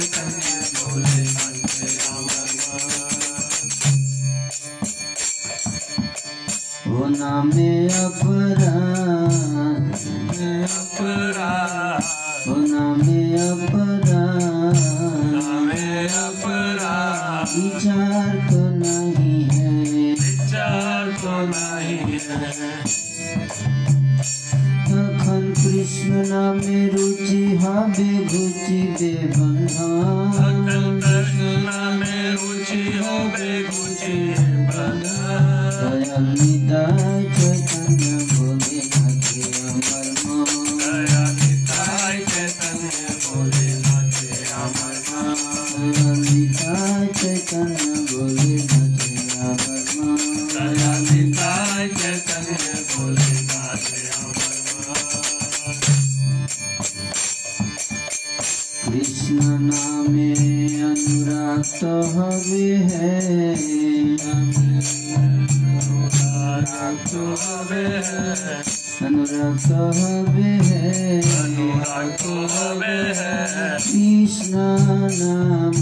open. to the. अनुराग हवे है अनुराग साहब है कृष्णा नाम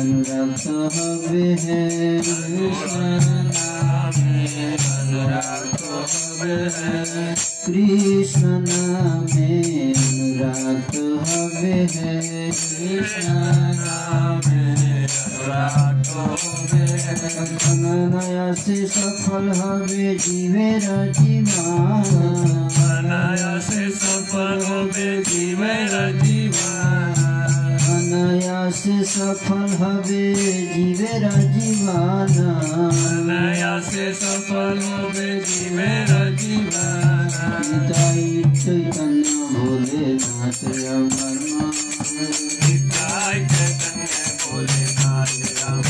अनुराग हवे है कृष्ण नाम अनुराग साहब है कृष्ण नाम अनुराग हवे है कृष्णा अनुराग साहब नया से सफल हवे जीवे रचिमा सफल हवे जीवेरा जीवाना अनायासे सफल हवे जीवेरा जीवाना निताई चैतन्य भोले नाथ राम निताई चैतन्य Bhole Nath Ram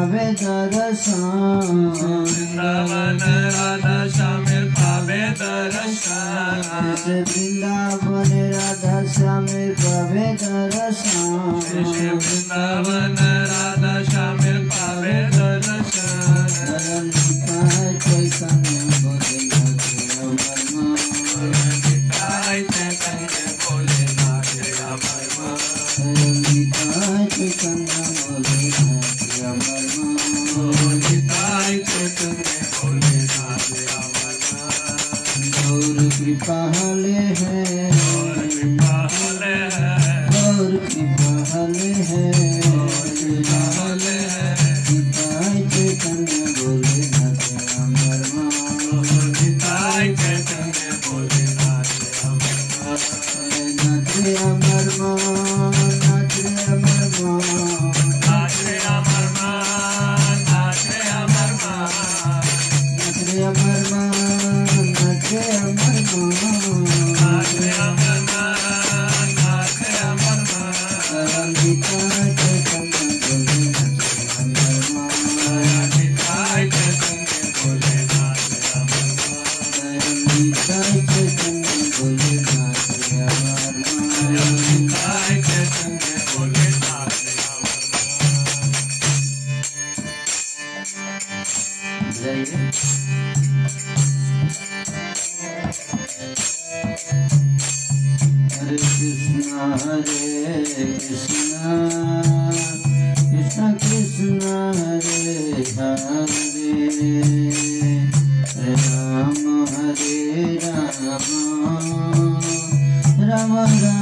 pave darshan radha shamir pave darshan radha shamir pave darshan radha shamir pave darshan Ram Ram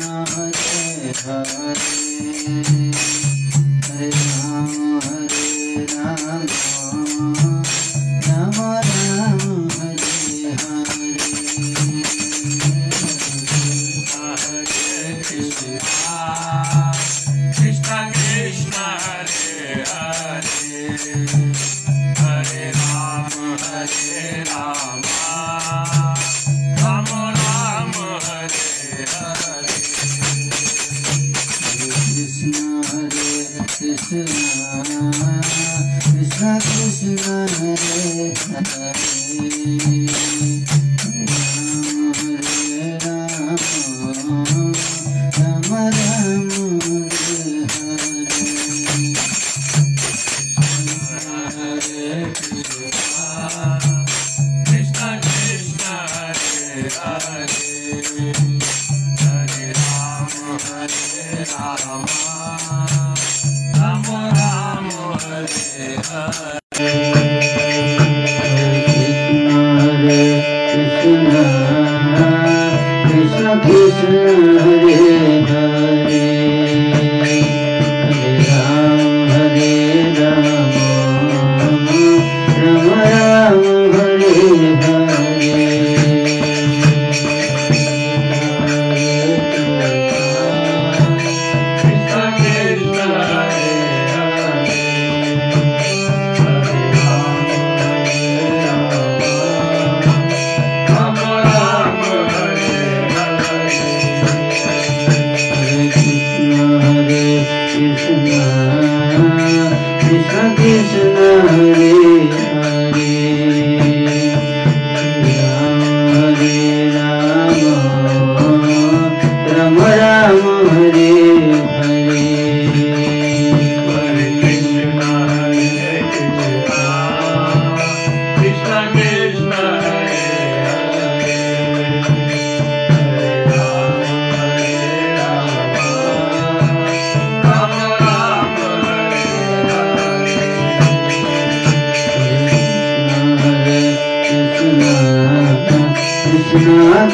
Hare Rama Rama Rama Hare Hare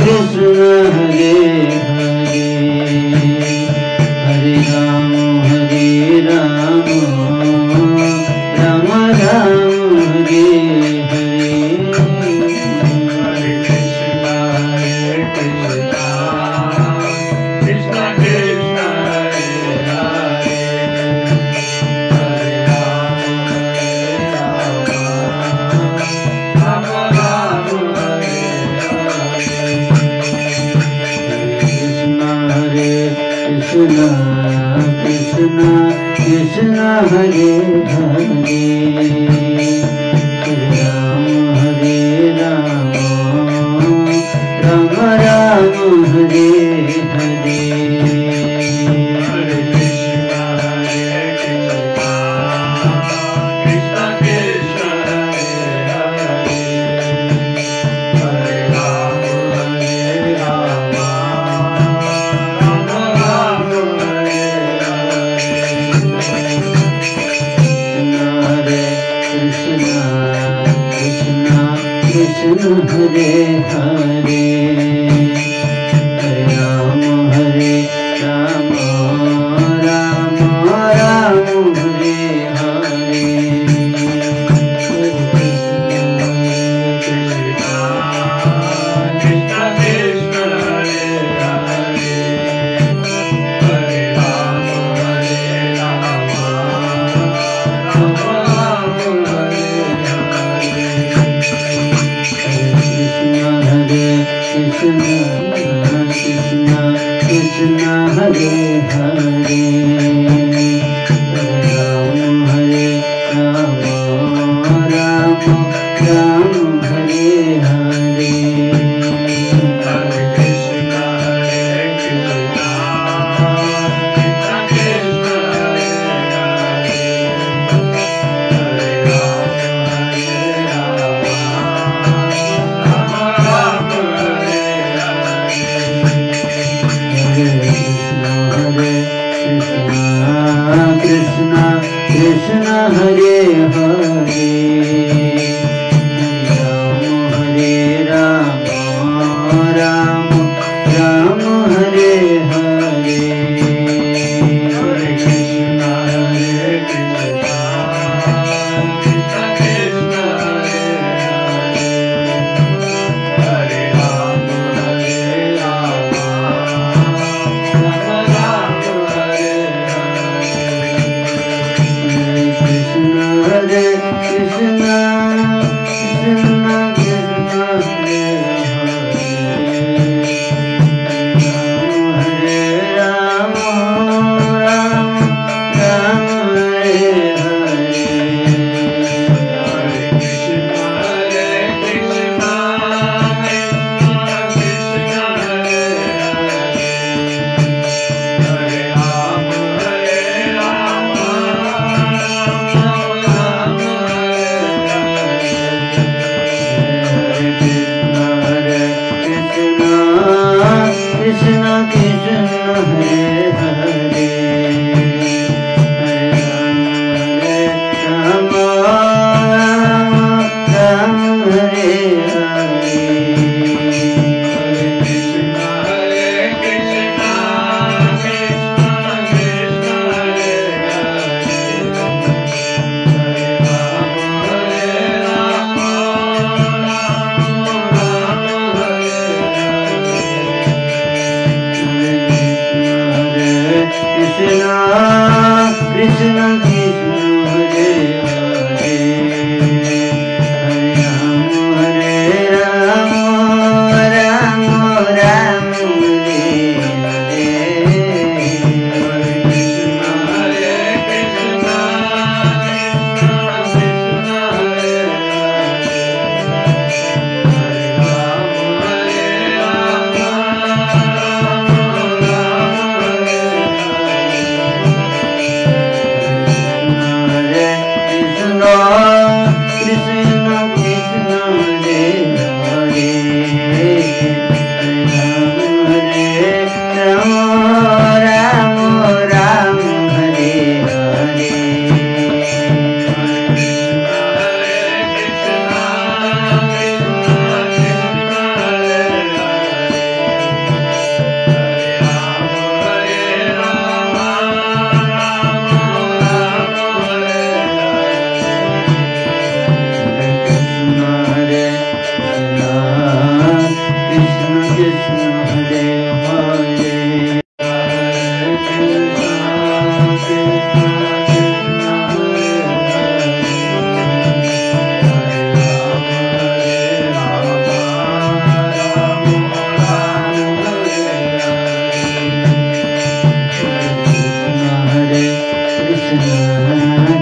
Krishna हरे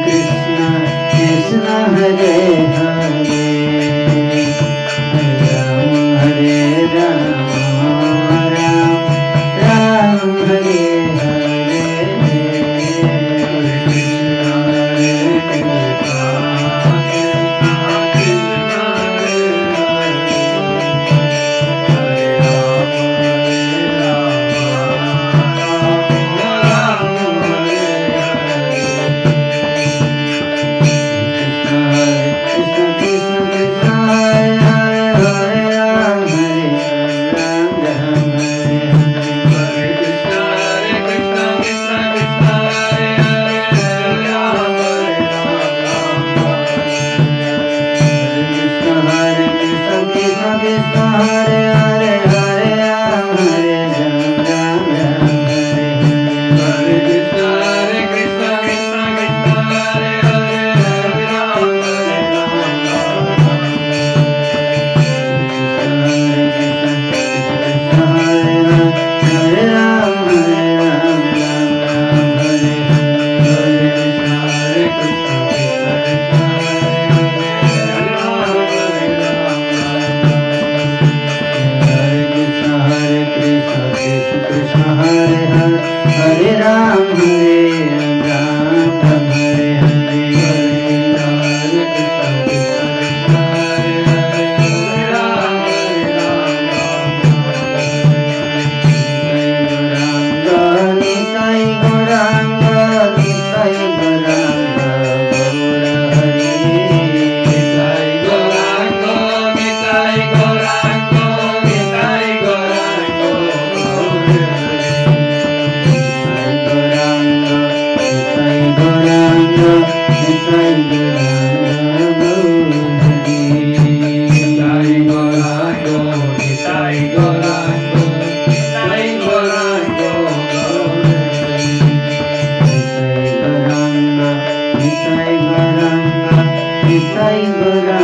कृष्ण कृष्ण हरे उ Sai Buddha.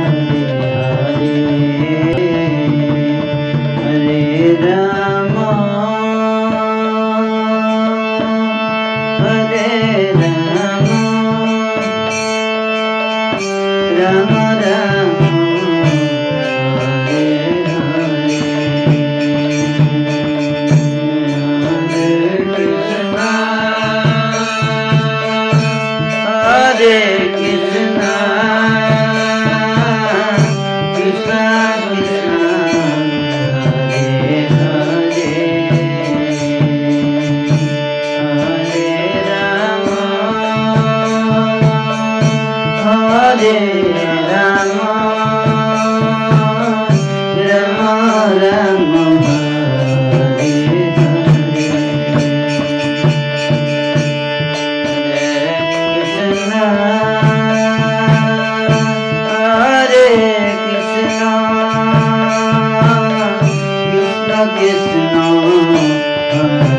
Krishna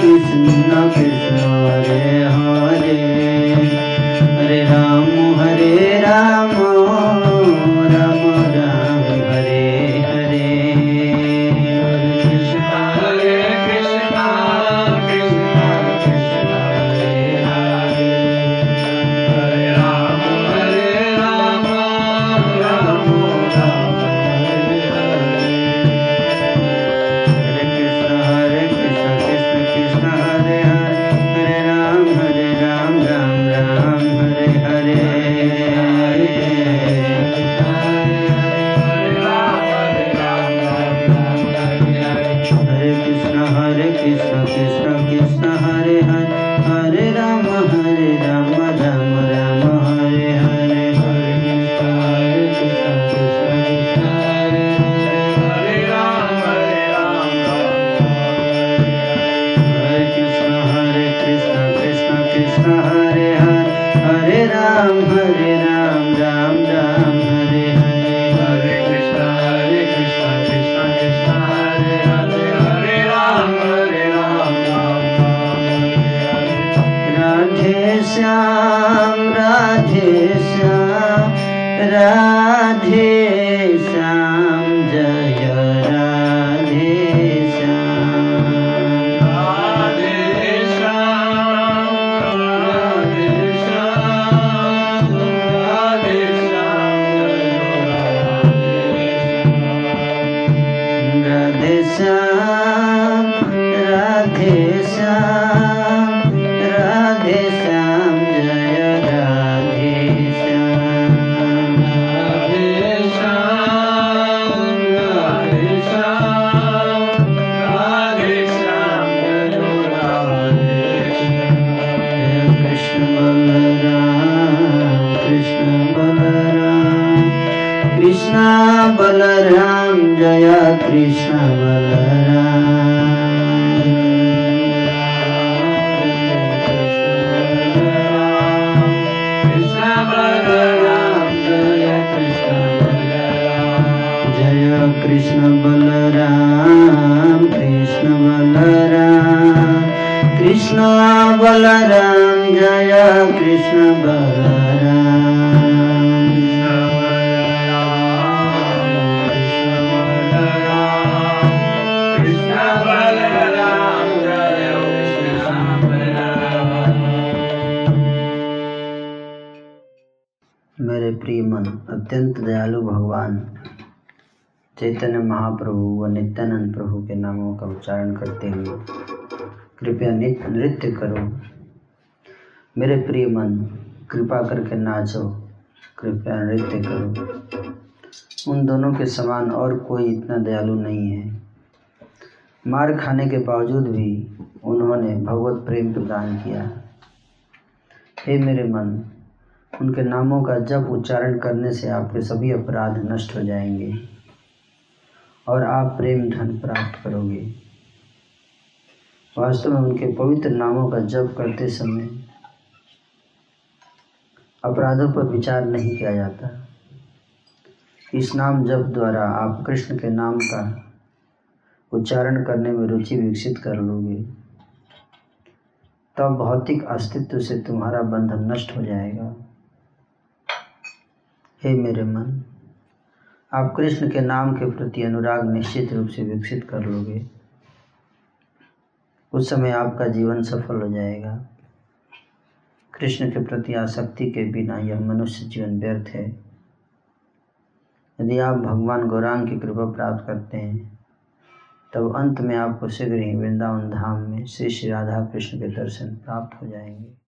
Krishna Balram Jaya Krishna Chaitanya Mahaprabhu व नित्यानंद प्रभु के नामों का उच्चारण करते हुए कृपया नित्य करो। मेरे प्रिय मन, कृपा करके नाचो, कृपया नृत्य करो। उन दोनों के समान और कोई इतना दयालु नहीं है। मार खाने के बावजूद भी उन्होंने भगवत प्रेम प्रदान किया। हे मेरे मन, उनके नामों का जब उच्चारण करने से आपके सभी अपराध नष्ट हो जाएँगे। और आप प्रेम धन प्राप्त करोगे। वास्तव में उनके पवित्र नामों का जप करते समय अपराधों पर विचार नहीं किया जाता। इस नाम जप द्वारा आप कृष्ण के नाम का उच्चारण करने में रुचि विकसित कर लोगे। तब भौतिक अस्तित्व से तुम्हारा बंधन नष्ट हो जाएगा। हे मेरे मन आप कृष्ण के नाम के प्रति अनुराग निश्चित रूप से विकसित कर लोगे। उस समय आपका जीवन सफल हो जाएगा। कृष्ण के प्रति आसक्ति के बिना यह मनुष्य जीवन व्यर्थ है। यदि आप भगवान गौरांग की कृपा प्राप्त करते हैं, तब अंत में आपको शीघ्र ही वृंदावन धाम में श्री श्री राधा कृष्ण के दर्शन प्राप्त हो जाएँगे।